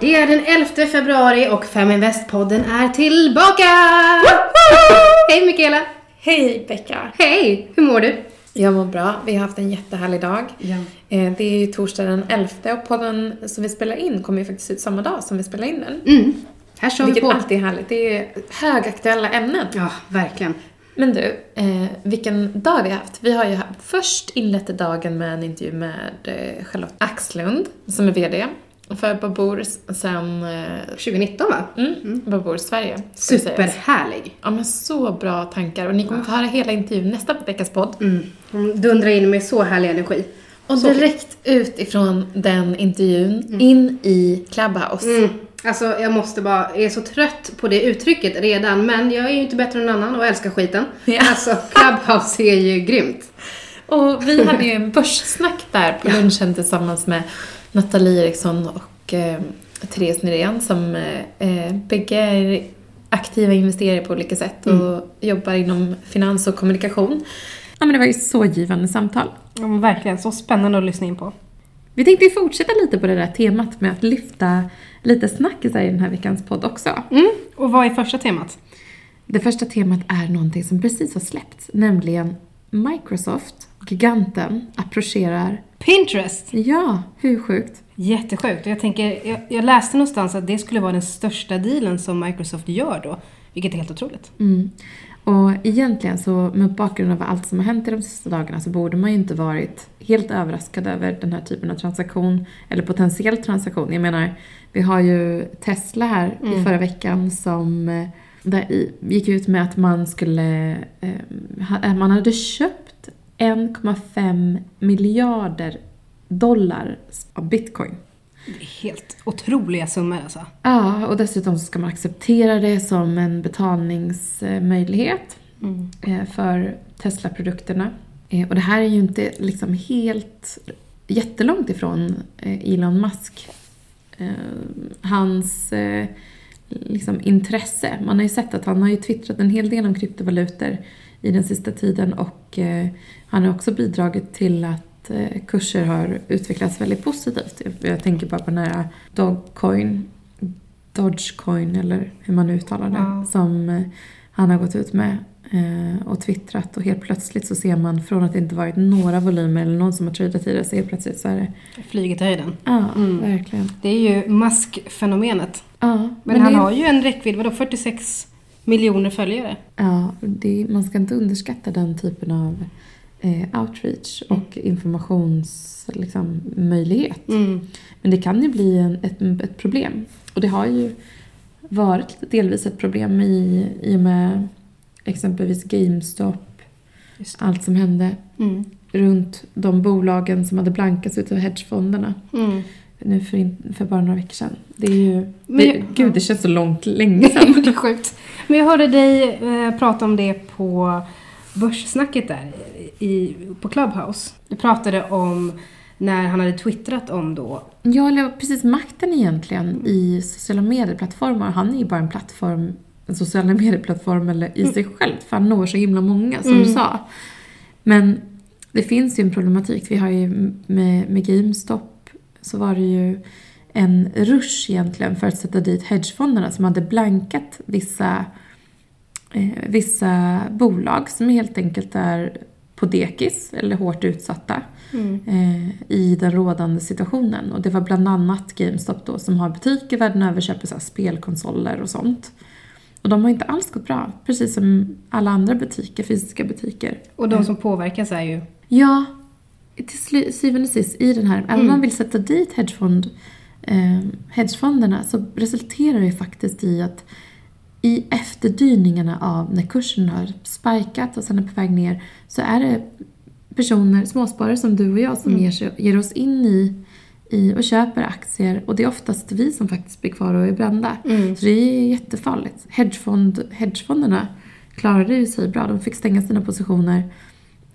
Det är den 11 februari och Feminvest-podden är tillbaka! Hej Mikaela! Hej Becka! Hej! Hur mår du? Jag mår bra. Vi har haft en jättehärlig dag. Ja. Eh, Det är ju torsdag den 11 och podden som vi spelar in kommer ju faktiskt ut samma dag som vi spelar in den. Mm. Här kör vi Vilket på. alltid är härligt. Det är högaktuella ämnen. Ja, verkligen. Men du, eh, vilken dag vi har haft. Vi har ju haft, först inlett dagen med en intervju med eh, Charlotte Axlund, som är VD för Babor sen eh, 2019 va? mm, Babor Sverige. Superhärlig. Ja men så bra tankar och ni kommer få höra hela intervjun nästa veckas podd. Mm. Hon dundrar in med så härlig energi. Och Så direkt ut ifrån den intervjun in i Clubhouse. Mm. Alltså jag måste bara, jag är så trött på det uttrycket redan men jag är ju inte bättre än någon annan och älskar skiten. Ja. Alltså Clubhouse är ju grymt. Och vi hade ju en börssnack där på lunchen tillsammans med Nathalie Eriksson och eh, Therese Nyrén som eh, eh, bägge är aktiva investerare på olika sätt och jobbar inom finans och kommunikation. Ja men det var ju så givande samtal. Ja, men verkligen, så spännande att lyssna in på. Vi tänkte fortsätta lite på det där temat med att lyfta lite snackisar i den här veckans podd också. Mm. Och vad är första temat? Det första temat är någonting som precis har släppts, nämligen Microsoft, giganten, approcherar... Pinterest! Ja, hur sjukt? Jättesjukt. Och jag, tänker, jag, jag läste någonstans att det skulle vara den största dealen som Microsoft gör då. Vilket är helt otroligt. Mm. Och egentligen så, mot bakgrund av allt som har hänt i de sista dagarna, så borde man ju inte varit helt överraskad över den här typen av transaktion, eller potentiell transaktion. Jag menar, vi har ju Tesla här i förra veckan som eh, där gick ut med att man skulle, eh, ha- man hade köpt 1,5 miljarder dollar av bitcoin. Det är helt otroliga summor alltså. Ja, och dessutom så ska man acceptera det som en betalningsmöjlighet eh, för Tesla-produkterna. Eh, Och det här är ju inte liksom helt jättelångt ifrån eh, Elon Musk. Hans liksom intresse. Man har ju sett att han har ju twittrat en hel del om kryptovalutor i den sista tiden och eh, han har också bidragit till att eh, kurser har utvecklats väldigt positivt. Jag- tänker bara på den här Dogecoin, Dogecoin eller hur man uttalar det, Ja. som eh, han har gått ut med och twittrat och helt plötsligt så ser man från att det inte varit några volymer eller någon som har tradat tidigare så helt plötsligt så är det, Flyget i höjden. ja Mm. verkligen. Det är ju Musk-fenomenet. Ja, Men, han det, har ju en räckvidd, vadå 46 miljoner följare? Ja, det, man ska inte underskatta den typen av eh, outreach och informationsmöjlighet. Liksom, möjlighet. Mm. Men det kan ju bli en, ett, ett problem. Och det har ju varit delvis ett problem i, i och med exempelvis GameStop, allt som hände Mm. runt de bolagen som hade blankats utav hedgefonderna Mm. Nu för, in, för bara några veckor sedan. Det är ju... Men det, jag- gud, det känns så långt länge sedan. det är sjukt. Men jag hörde dig eh, prata om det på börssnacket där i, på Clubhouse. Du pratade om när han hade twittrat om då Ja, eller precis makten egentligen i sociala medieplattformar. Han är ju bara en plattform, en sociala medieplattform eller i sig själv, för han når så himla många som du Mm. sa. Men det finns ju en problematik. Vi har ju med, med GameStop så var det ju en rush egentligen för att sätta dit hedgefonderna som hade blankat vissa, eh, vissa bolag som helt enkelt är på dekis eller hårt utsatta eh, i den rådande situationen. Och det var bland annat GameStop då som har butiker världen över, köper så spelkonsoler och sånt. Och de har inte alls gått bra, precis som alla andra butiker, fysiska butiker. Och de som påverkas är ju... Ja, till syvende och sist i den här, även om man vill sätta dit hedgefond, eh, hedgefonderna så resulterar det faktiskt i att i efterdyningarna av när kursen har spikat och sen är på väg ner så är det personer, småsparare som du och jag som ger, sig, ger oss in i, i och köper aktier och det är oftast vi som faktiskt blir kvar och är brända. Så det är jättefarligt. Hedgefond, hedgefonderna klarade ju sig bra. De fick stänga sina positioner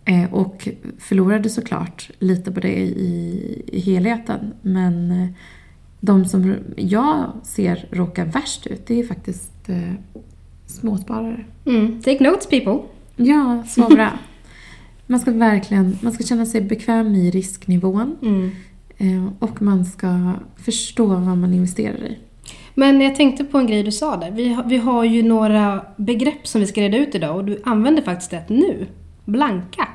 eh, och förlorade såklart lite på det i, i helheten. Men eh, de som jag ser råkar värst ut, det är faktiskt eh, småsparare. Mm. Take notes people. Ja, så bra. Man ska verkligen man ska känna sig bekväm i risknivån. Mm. Eh, och man ska förstå vad man investerar i. Men jag tänkte på en grej du sa där. Vi har, vi har ju några begrepp som vi ska reda ut idag och du använder faktiskt ett nu. Blanka.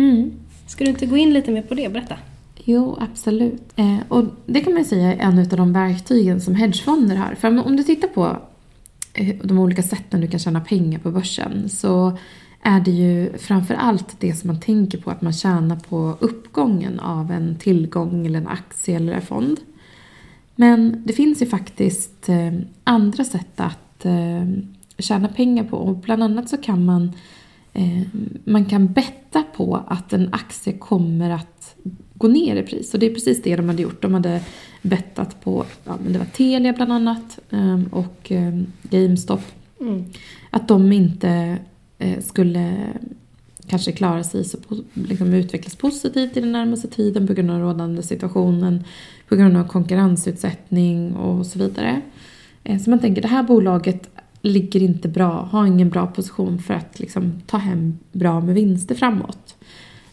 Mm. Ska du inte gå in lite mer på det? Berätta. Jo, absolut. Eh, och det kan man säga är en av de verktygen som hedgefonder har. För om, om du tittar på eh, de olika sätten du kan tjäna pengar på börsen så är det ju framför allt det som man tänker på att man tjänar på uppgången av en tillgång eller en aktie eller en fond. Men det finns ju faktiskt eh, andra sätt att eh, tjäna pengar på och bland annat så kan man man kan betta på att en aktie kommer att gå ner i pris. Och det är precis det de hade gjort. De hade bettat på, ja, men det var Telia bland annat eh, och eh, GameStop. Mm. Att de inte eh, skulle kanske klara sig så liksom utvecklas positivt i den närmaste tiden på grund av rådande situationen, på grund av konkurrensutsättning och så vidare. Eh, Så man tänker det här bolaget ligger inte bra, har ingen bra position för att liksom ta hem bra med vinster framåt.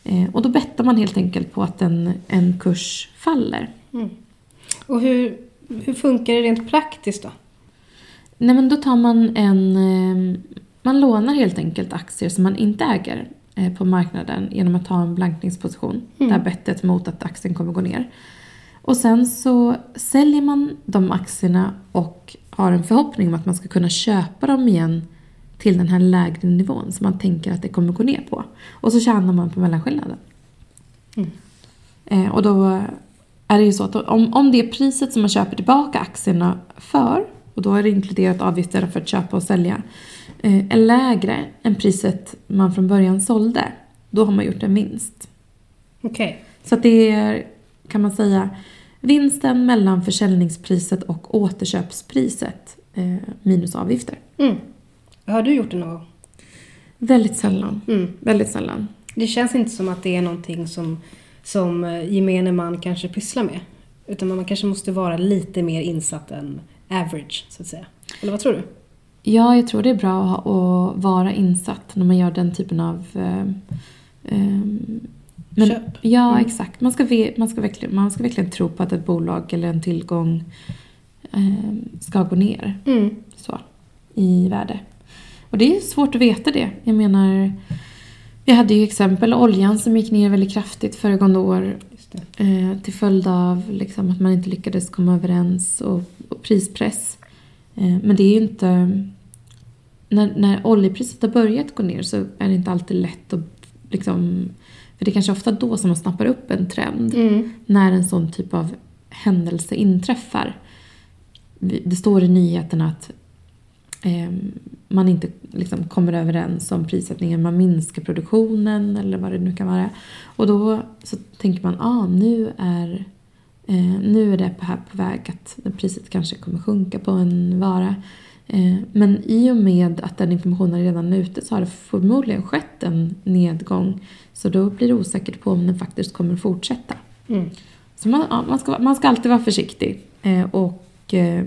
Eh, Och då bettar man helt enkelt på att en, en kurs faller. Mm. Och hur, hur funkar det rent praktiskt då? Nej men då tar man en... eh, Man lånar helt enkelt aktier som man inte äger eh, på marknaden genom att ta en blankningsposition. Mm. Det här bettet mot att aktien kommer gå ner. Och sen så säljer man de aktierna och har en förhoppning om att man ska kunna köpa dem igen till den här lägre nivån som man tänker att det kommer gå ner på. Och så tjänar man på mellanskillnaden. Mm. Eh, och då är det ju så att om, om det priset som man köper tillbaka aktierna för, och då är det inkluderat avgifterna för att köpa och sälja, eh, är lägre än priset man från början sålde, då har man gjort en vinst. Okej. Så att det är, kan man säga, vinsten mellan försäljningspriset och återköpspriset eh, minus avgifter. Mm. Har du gjort det någon gång? Väldigt sällan. Mm. Väldigt sällan. Det känns inte som att det är någonting som, som eh, gemene man kanske pysslar med. Utan man kanske måste vara lite mer insatt än average, så att säga. Eller vad tror du? Ja, jag tror det är bra att vara insatt när man gör den typen av... Eh, ehm, men, Köp. Ja, Mm. exakt. Man ska, man, ska verkligen, man ska verkligen tro på att ett bolag eller en tillgång eh, ska gå ner Mm. så, i värde. Och det är svårt att veta det. Jag menar, vi hade ju exempel oljan som gick ner väldigt kraftigt föregående år eh, till följd av liksom, att man inte lyckades komma överens och, och prispress. Eh, men det är ju inte... När, när oljepriset har börjat gå ner så är det inte alltid lätt att... Liksom, för det är kanske ofta då som man snappar upp en trend. Mm. När en sån typ av händelse inträffar. Det står i nyheterna att eh, man inte liksom, kommer överens om prissättningen. Man minskar produktionen eller vad det nu kan vara. Och då så tänker man ah, nu är eh, nu är det här på väg att priset kanske kommer sjunka på en vara. Eh, men i och med att den informationen redan är ute så har det förmodligen skett en nedgång. Så då blir det osäkert på om den faktiskt kommer fortsätta. Mm. Så man, man, ska, man ska alltid vara försiktig eh, och eh,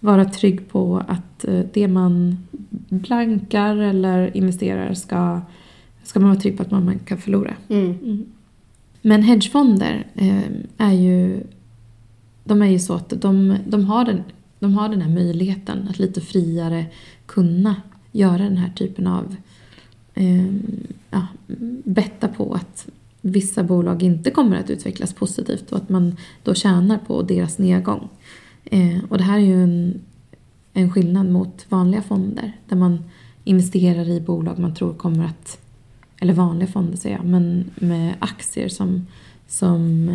vara trygg på att eh, det man blankar eller investerar ska, ska man vara trygg på att man, kan förlora. Mm. Men hedgefonder eh, är ju de är ju så att de, de, har den, de har den här möjligheten att lite friare kunna göra den här typen av eh, ja, betta på att vissa bolag inte kommer att utvecklas positivt och att man då tjänar på deras nedgång. Eh, och det här är ju en, en skillnad mot vanliga fonder där man investerar i bolag man tror kommer att, eller vanliga fonder säger jag, men med aktier som, som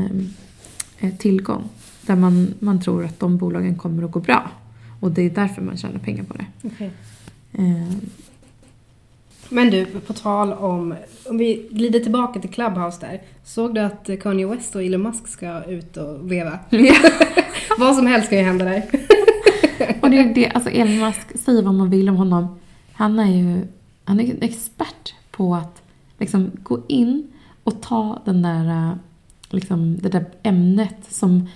eh, tillgång. Där man, man tror att de bolagen kommer att gå bra. Och det är därför man tjänar pengar på det. Okej. Eh, Men du, på tal om, om vi glider tillbaka till Clubhouse där. Såg du att Kanye West och Elon Musk ska ut och veva? Vad som helst kan ju hända där. Och det är det, alltså Elon Musk, säger vad man vill om honom. Han är ju han är en expert på att liksom gå in och ta den där, eh, liksom, det där ämnet som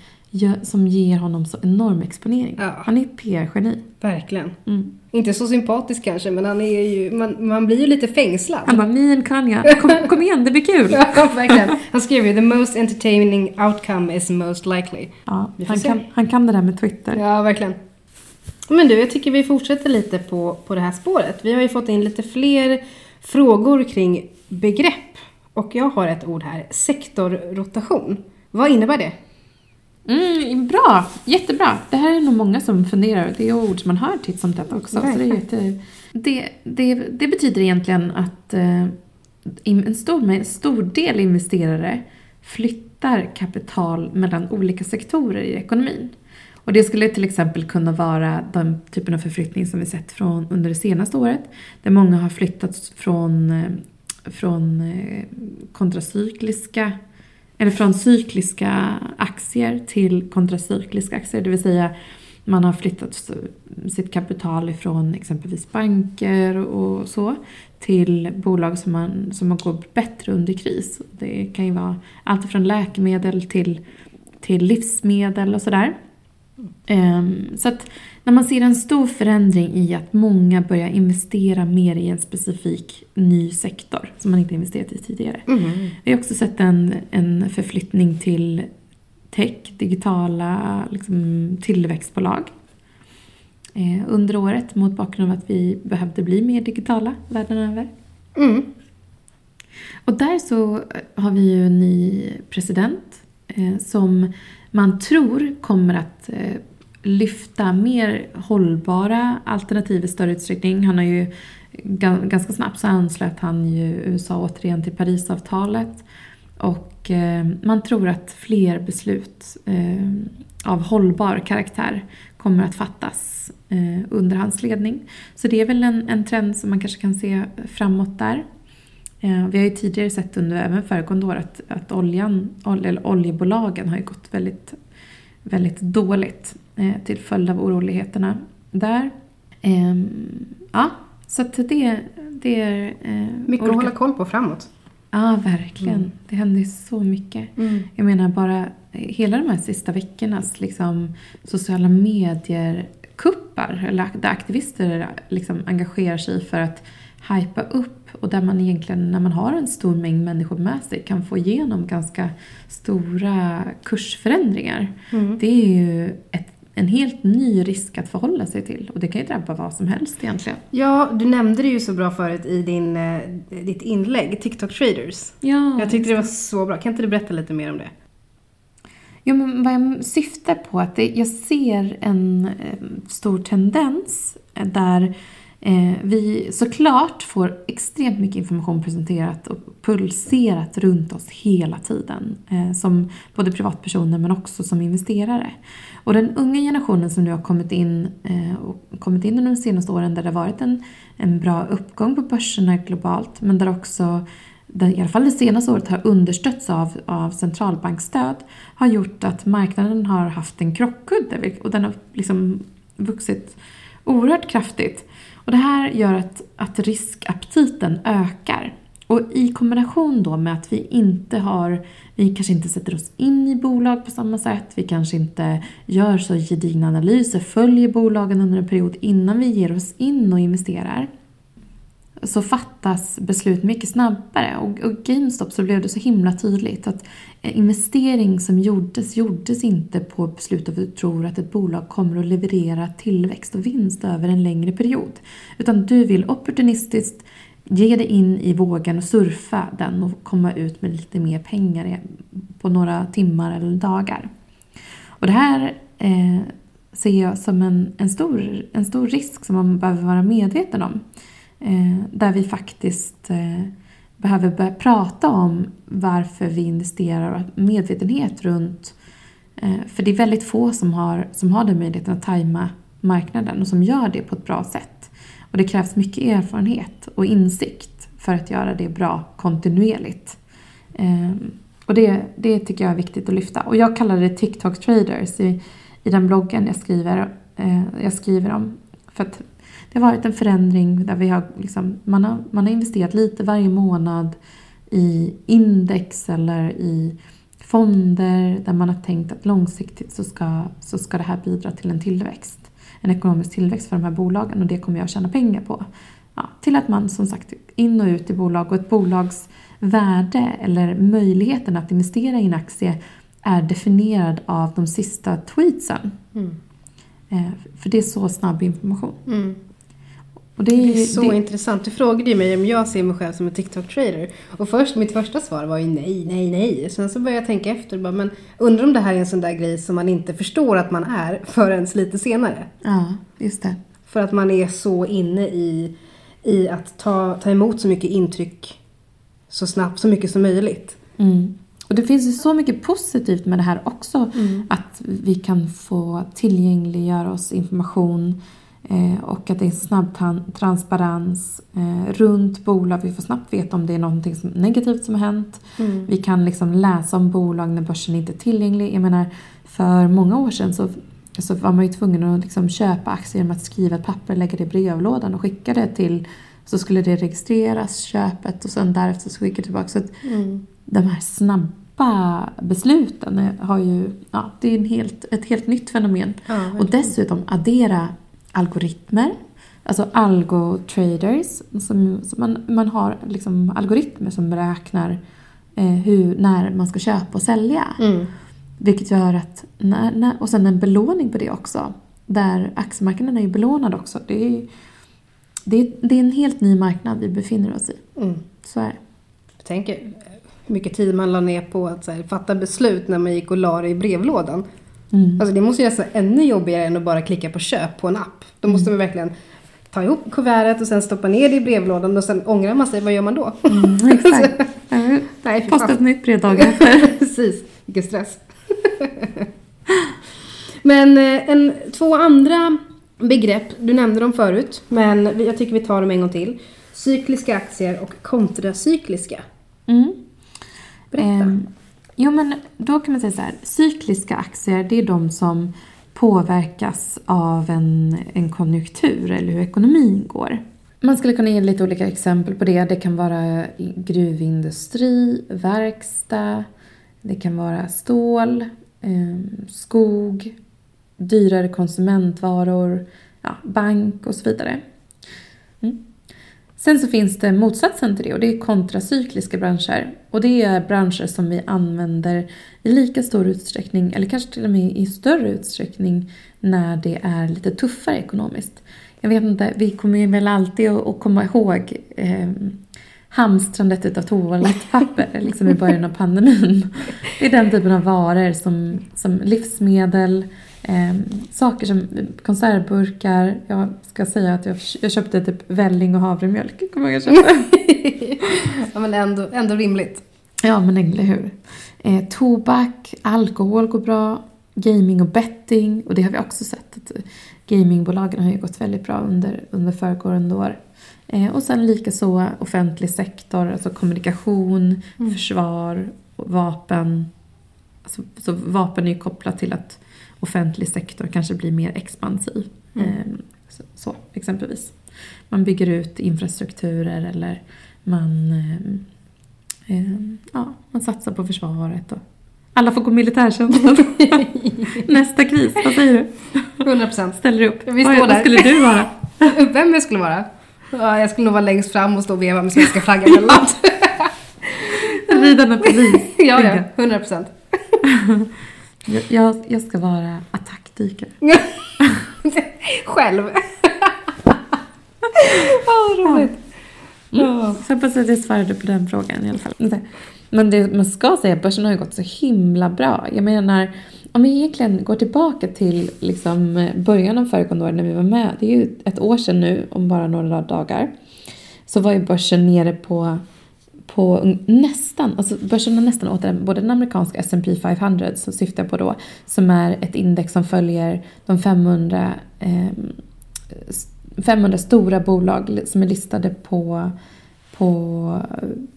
som ger honom så enorm exponering. Ja. Han är ett PR-geni. Verkligen. Mm. Inte så sympatisk kanske, men han är ju, man, man blir ju lite fängslad. Han bara, me and Kanye, kom, kom igen, det blir kul. Ja, verkligen. Han skrev ju “The most entertaining outcome is most likely”. Ja, han, se. kan, han kan det där med Twitter. Ja, verkligen. Men du, jag tycker vi fortsätter lite på, på det här spåret. Vi har ju fått in lite fler frågor kring begrepp. Och jag har ett ord här, sektorrotation. Vad innebär det? Mm, bra, jättebra. Det här är nog många som funderar. Det är ord som man hör titt som tätt också. Så det, jätte, det, det, det betyder egentligen att eh, en stor, stor del investerare flyttar kapital mellan olika sektorer i ekonomin. Och det skulle till exempel kunna vara den typen av förflyttning som vi sett från, under det senaste året. Där många har flyttats från, eh, från eh, kontracykliska eller från cykliska aktier till kontracykliska aktier. Det vill säga man har flyttat sitt kapital ifrån exempelvis banker och så till bolag som, man, som har gått bättre under kris. Det kan ju vara allt från läkemedel till, till livsmedel och sådär. Ehm, så att när man ser en stor förändring i att många börjar investera mer i en specifik ny sektor som man inte investerat i tidigare. Vi har också sett en, en förflyttning till tech, digitala liksom, tillväxtbolag eh, under året mot bakgrund av att vi behövde bli mer digitala världen över. Mm. Och där så har vi ju en ny president eh, som man tror kommer att eh, lyfta mer hållbara alternativ i större utsträckning. Han har ju ganska snabbt så anslöt han ju USA återigen till Parisavtalet. Och eh, man tror att fler beslut eh, av hållbar karaktär kommer att fattas eh, under hans ledning. Så det är väl en, en trend som man kanske kan se framåt där. Vi har ju tidigare sett under även föregående år att, att oljan, eller oljebolagen har ju gått väldigt, väldigt dåligt till följd av oroligheterna där. Ehm, ja, så att det, det är... eh, Mycket att olika- hålla koll på framåt. Ja, verkligen. Mm. Det händer ju så mycket. Jag menar bara eh, hela de här sista veckornas liksom, sociala medier-kuppar, eller där aktivister liksom engagerar sig för att hypa upp och där man egentligen när man har en stor mängd människor med sig kan få igenom ganska stora kursförändringar. Mm. Det är ju ett, en helt ny risk att förhålla sig till och det kan ju drabba vad som helst egentligen. Ja, du nämnde det ju så bra förut i din, eh, ditt inlägg, TikTok traders. Ja, Jag tyckte det var så bra. Kan inte du berätta lite mer om det? Ja, men vad jag syftar på att det, jag ser en eh, stor tendens där eh, vi såklart får extremt mycket information presenterat och pulserat runt oss hela tiden. Som både privatpersoner men också som investerare. Och den unga generationen som nu har kommit in, eh, och kommit in under de senaste åren där det har varit en, en bra uppgång på börserna globalt men där också i alla fall det senaste året har understötts av, av centralbankstöd har gjort att marknaden har haft en krockkudde och den har liksom vuxit oerhört kraftigt. Och det här gör att, att riskaptiten ökar. Och i kombination då med att vi inte har, vi kanske inte sätter oss in i bolag på samma sätt, vi kanske inte gör så gedigna analyser, följer bolagen under en period innan vi ger oss in och investerar så fattas beslut mycket snabbare. Och, och GameStop så blev det så himla tydligt att investering som gjordes, gjordes inte på beslut av att du tror att ett bolag kommer att leverera tillväxt och vinst över en längre period. Utan du vill opportunistiskt ge dig in i vågen och surfa den och komma ut med lite mer pengar på några timmar eller dagar. Och det här eh, ser jag som en, en, stor, en stor risk som man behöver vara medveten om. Eh, där vi faktiskt eh, behöver börja prata om varför vi investerar och medvetenhet runt... Eh, för det är väldigt få som har, som har den möjligheten att tajma marknaden och som gör det på ett bra sätt. Och det krävs mycket erfarenhet och insikt för att göra det bra kontinuerligt. Eh, och det, det tycker jag är viktigt att lyfta. Och jag kallar det TikTok traders i, i den bloggen jag skriver, eh, jag skriver om. För att det har varit en förändring där vi har, liksom, man, har, man har investerat lite varje månad i index eller i fonder där man har tänkt att långsiktigt så ska, så ska det här bidra till en tillväxt. En ekonomisk tillväxt för de här bolagen och det kommer jag att tjäna pengar på. Ja, till att man som sagt in och ut i bolag och ett bolags värde eller möjligheten att investera i en aktie är definierad av de sista tweetsen. Mm. Eh, för det är så snabb information. Mm. Och Det är så det- intressant. Du frågade ju mig om jag ser mig själv som en TikTok-trader. Och först, mitt första svar var ju nej, nej, nej. Sen så började jag tänka efter. och Bara, men undrar om det här är en sån där grej som man inte förstår att man är förrän lite senare. Ja, just det. För att man är så inne i, i att ta, ta emot så mycket intryck så snabbt, så mycket som möjligt. Mm. Och det finns ju så mycket positivt med det här också. Mm. Att vi kan få tillgängliggöra oss information och att det är snabb transparens eh, runt bolag. Vi får snabbt veta om det är någonting som, negativt som har hänt. Mm. Vi kan liksom läsa om bolag när börsen inte är tillgänglig. Jag menar, för många år sedan så, så var man ju tvungen att liksom köpa aktier genom att skriva ett papper, lägga det i brevlådan och skicka det till så skulle det registreras, köpet och sen därefter så skicka tillbaka. Så att Mm. de här snabba besluten har ju, ja, det är en helt, ett helt nytt fenomen. Ja, Och dessutom addera algoritmer, alltså algo-traders. Som, som man, man har liksom algoritmer som beräknar eh, hur, när man ska köpa och sälja. Mm. Vilket gör att, när, när, och sen en belåning på det också. Där aktiemarknaden är ju belånad också. Det är, det, är, det är en helt ny marknad vi befinner oss i. Mm. Så är det. Jag tänker hur mycket tid man la ner på att här, fatta beslut när man gick och la det i brevlådan. Mm. Alltså det måste ju nästan ännu jobbigare än att bara klicka på köp på en app. Då måste man verkligen ta ihop kuvertet och sen stoppa ner det i brevlådan och sen ångrar man sig. Vad gör man då? Mm, exakt. Nej, Posta ett nytt brev dagen efter. Precis, vilken stress. men eh, en, två andra begrepp, du nämnde dem förut, men jag tycker vi tar dem en gång till. Cykliska aktier och kontracykliska. Mm. Berätta. Ehm, jo men då kan man säga så här, cykliska aktier det är de som påverkas av en, en konjunktur eller hur ekonomin går. Man skulle kunna ge lite olika exempel på det. Det kan vara gruvindustri, verkstad, det kan vara stål, ehm, skog, dyrare konsumentvaror, ja, bank och så vidare. Mm. Sen så finns det motsatsen till det och det är kontracykliska branscher. Och det är branscher som vi använder i lika stor utsträckning, eller kanske till och med i större utsträckning, när det är lite tuffare ekonomiskt. Jag vet inte, vi kommer väl alltid att, att komma ihåg eh, hamstrandet utav toalettpapper liksom i början av pandemin. Det är den typen av varor som, som livsmedel, eh, saker som konservburkar. Jag ska säga att jag, jag köpte typ välling och havremjölk. Kommer jag köpte? ja, men ändå, ändå rimligt. Ja, men eller hur. Eh, tobak, alkohol går bra. Gaming och betting. Och det har vi också sett. att Gamingbolagen har ju gått väldigt bra under, under föregående år. Eh, och sen likaså offentlig sektor, alltså kommunikation, Mm. försvar, vapen. Alltså, så vapen är ju kopplat till att offentlig sektor kanske blir mer expansiv. Mm. Eh, så, så, exempelvis. Man bygger ut infrastrukturer eller man, eh, ja, man satsar på försvaret. Och alla får gå militärtjänsten. Nästa kris, vad säger du? 100 procent. Ställer upp? Vi vad, står vad där. skulle du vara? Vem jag skulle vara? Ja, jag skulle nog vara längst fram och stå och veva med svenska flaggan mellan. Ridande polis. ja, ja. 100 procent. Jag, jag, ska vara attackdykare. Själv. Åh, vad roligt. Ja. Så hoppas att jag svarade på den frågan i alla fall. Men det man ska säga, börsen har ju gått så himla bra. Jag menar, om vi egentligen går tillbaka till liksom början av föregående år när vi var med, det är ju ett år sedan nu, om bara några dagar, så var ju börsen nere på, på nästan, alltså börsen har nästan återhämtat, både den amerikanska S&P 500 som syftar jag på då, som är ett index som följer de 500 eh, 500 stora bolag som är listade på, på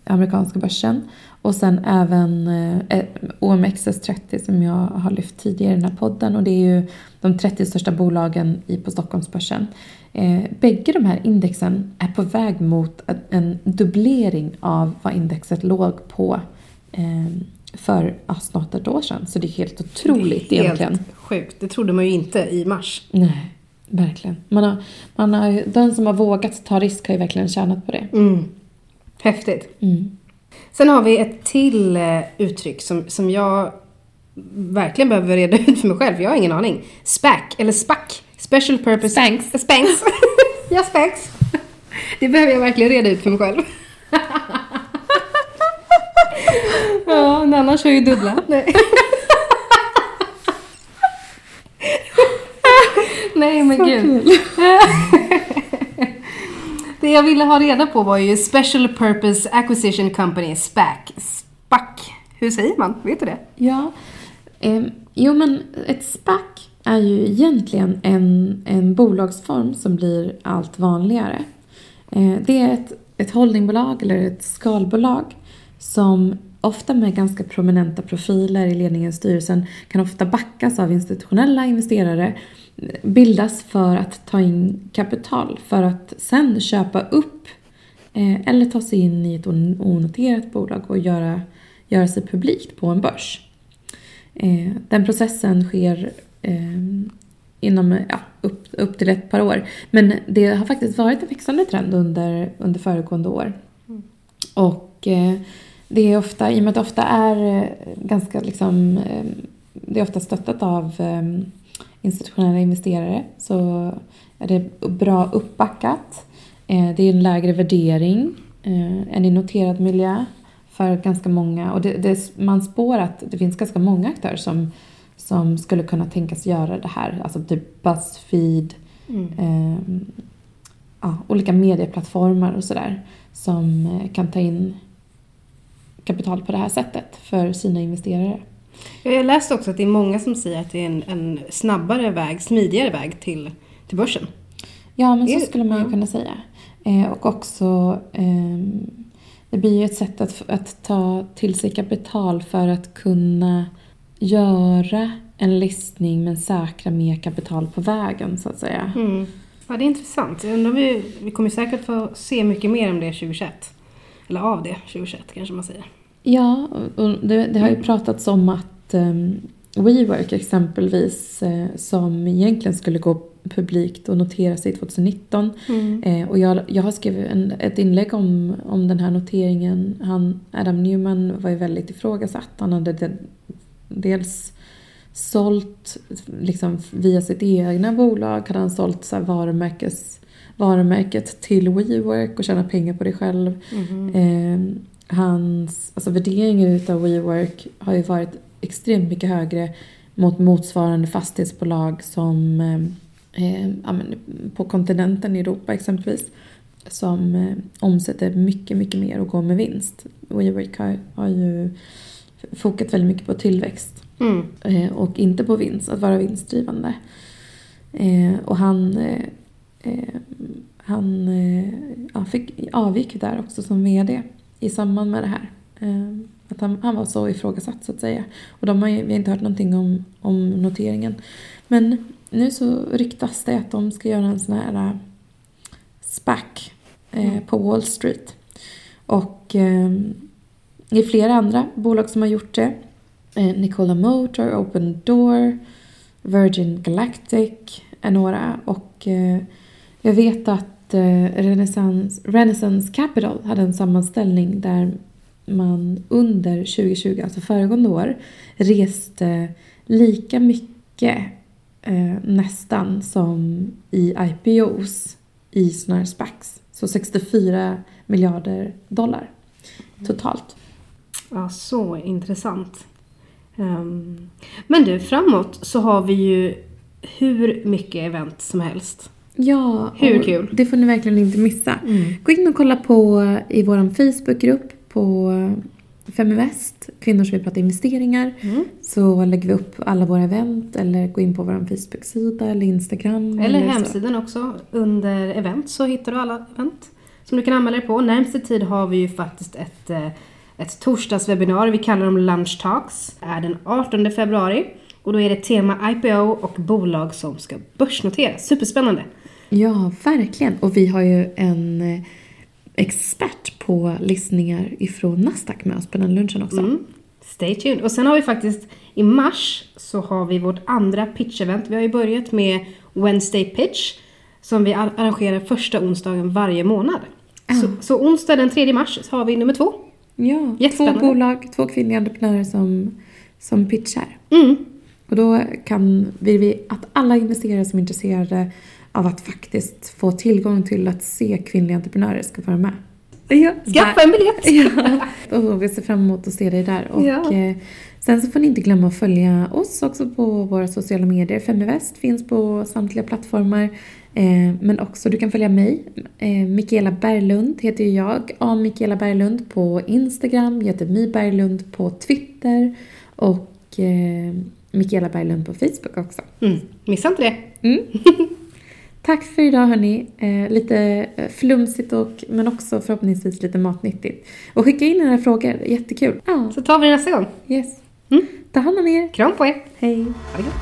amerikanska börsen. Och sen även eh, OMXS30 som jag har lyft tidigare i den här podden. Och det är ju de 30 största bolagen på Stockholmsbörsen. Eh, bägge de här indexen är på väg mot en dubblering av vad indexet låg på eh, för ja, snart ett år sedan. Så det är helt otroligt Det är egentligen. Helt sjukt. Det trodde man ju inte i mars. Nej, verkligen. Man har, man har, den som har vågat ta risk har ju verkligen tjänat på det. Mm. Häftigt. Mm. Sen har vi ett till eh, uttryck som, som jag verkligen behöver reda ut för mig själv. Jag har ingen aning. SPAC, eller SPAC. Special Purpose... Spanx. Spanx. ja, Spanx. Det behöver jag verkligen reda ut för mig själv. ja, en annan kör ju dubbla. Nej. Nej men gud. Det jag ville ha reda på var ju Special Purpose Acquisition Company, SPAC. SPAC. Hur säger man? Vet du det? Ja, eh, jo men ett SPAC är ju egentligen en, en bolagsform som blir allt vanligare. Eh, det är ett, ett holdingbolag eller ett skalbolag som ofta med ganska prominenta profiler i ledningen och styrelsen kan ofta backas av institutionella investerare bildas för att ta in kapital för att sen köpa upp eh, eller ta sig in i ett on- onoterat bolag och göra, göra sig publikt på en börs. Eh, den processen sker eh, inom ja, upp, upp till ett par år. Men det har faktiskt varit en växande trend under, under föregående år. Och eh, det är ofta, i och med att det ofta är eh, ganska liksom, eh, det är ofta stöttat av eh, institutionella investerare så är det bra uppbackat. Det är en lägre värdering än i noterad miljö för ganska många. Och det, det, man spår att det finns ganska många aktörer som, som skulle kunna tänkas göra det här. Alltså typ Buzzfeed, eh, ja, olika medieplattformar och sådär som kan ta in kapital på det här sättet för sina investerare. Jag läste också att det är många som säger att det är en, en snabbare väg, smidigare väg till, till börsen. Ja, men Är så det- skulle man ju kunna säga. Eh, och också, ehm, det blir ju ett sätt att, att ta till sig kapital för att kunna göra en listning men säkra mer kapital på vägen så att säga. Mm. Ja, det är intressant. Undrar vi, vi kommer säkert få se mycket mer om det 2021. Eller av det 2021 kanske man säger. Ja, och det, det har ju pratats om att um, WeWork exempelvis, eh, som egentligen skulle gå publikt och notera sig 2019. Eh, och jag, jag har skrivit en, ett inlägg om, om den här noteringen. Han, Adam Newman var ju väldigt ifrågasatt. Han hade de, dels sålt liksom, via sitt egna bolag, hade han sålt så här, varumärkes, varumärket till WeWork och tjänat pengar på det själv. Eh, hans alltså värderingen utav WeWork har ju varit extremt mycket högre mot motsvarande fastighetsbolag som eh, eh, på kontinenten i Europa exempelvis. Som eh, omsätter mycket, mycket mer och går med vinst. WeWork har, har ju fokat väldigt mycket på tillväxt Mm. eh, och inte på vinst, att vara vinstdrivande. Eh, och han, eh, eh, han ja, fick, avgick där också som VD i samband med det här. Eh, att han, han var så ifrågasatt så att säga. Och de har ju, vi har inte hört någonting om, om noteringen. Men nu så ryktas det att de ska göra en sån här eh, SPAC eh, på Wall Street. Och eh, det är flera andra bolag som har gjort det. Eh, Nikola Motor, Open Door, Virgin Galactic är några. Och eh, jag vet att eh, Renaissance, Renaissance Capital hade en sammanställning där man under 2020, alltså föregående år, reste lika mycket eh, nästan som i IPOs i såna här SPACs. Så 64 miljarder dollar totalt. Ja, så intressant. Ehm, men du, framåt så har vi ju hur mycket event som helst. Ja, Hur kul? Det får ni verkligen inte missa. Gå in och kolla på i vår Facebookgrupp på Feminvest, kvinnor som vill prata investeringar. Mm. Så lägger vi upp alla våra event eller gå in på vår Facebook-sida eller Instagram. Eller så. hemsidan också. Under event så hittar du alla event som du kan anmäla dig på. Närmsta tid har vi ju faktiskt ett, eh, ett torsdagswebinar. Vi kallar dem Lunch Talks. Det är den 18 februari. Och då är det tema IPO och bolag som ska börsnoteras. Superspännande! Ja, verkligen. Och vi har ju en eh, expert på listningar ifrån Nasdaq med oss på den lunchen också. Mm. Stay tuned. Och sen har vi faktiskt i mars så har vi vårt andra pitch-event. Vi har ju börjat med Wednesday Pitch som vi ar- arrangerar första onsdagen varje månad. Så, så onsdag den 3 mars har vi nummer två. Ja, två bolag, två kvinnliga entreprenörer som, som pitchar. Mm. Och då kan, vill vi att alla investerare som är intresserade av att faktiskt få tillgång till att se kvinnliga entreprenörer ska vara med. Ja, Skaffa en biljett! Ja, och vi ser fram emot att se dig där. Och, Ja. eh, sen så får ni inte glömma att följa oss också på våra sociala medier. Feminvest finns på samtliga plattformar. Eh, men också, du kan följa mig. Eh, Mikaela Berglund heter ju jag. A. Mikaela Berglund på Instagram. Jag heter Mi Berglund på Twitter. Och eh, Mikaela Berglund på Facebook också. Mm. Missa inte det. Mm. Tack för idag hörni. Eh, lite eh, flumsigt och, men också förhoppningsvis lite matnyttigt. Och skicka in era frågor, jättekul. Ja, Så tar vi det nästa gång. yes. Mm. Ta hand om er. Kram på er! Hej. Ha det gott!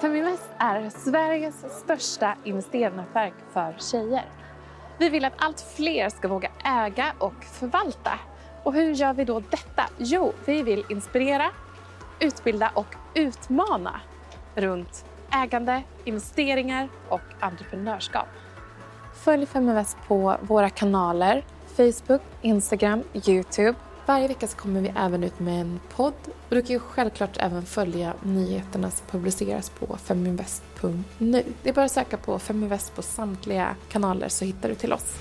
Feminvest är Sveriges största investeringsnätverk för tjejer. Vi vill att allt fler ska våga äga och förvalta. Och hur gör vi då detta? Jo, vi vill inspirera, utbilda och utmana runt ägande, investeringar och entreprenörskap. Följ Feminvest på våra kanaler Facebook, Instagram, Youtube. Varje vecka så kommer vi även ut med en podd och du kan ju självklart även följa nyheterna som publiceras på feminvest.nu. Det är bara att söka på Feminvest på samtliga kanaler så hittar du till oss.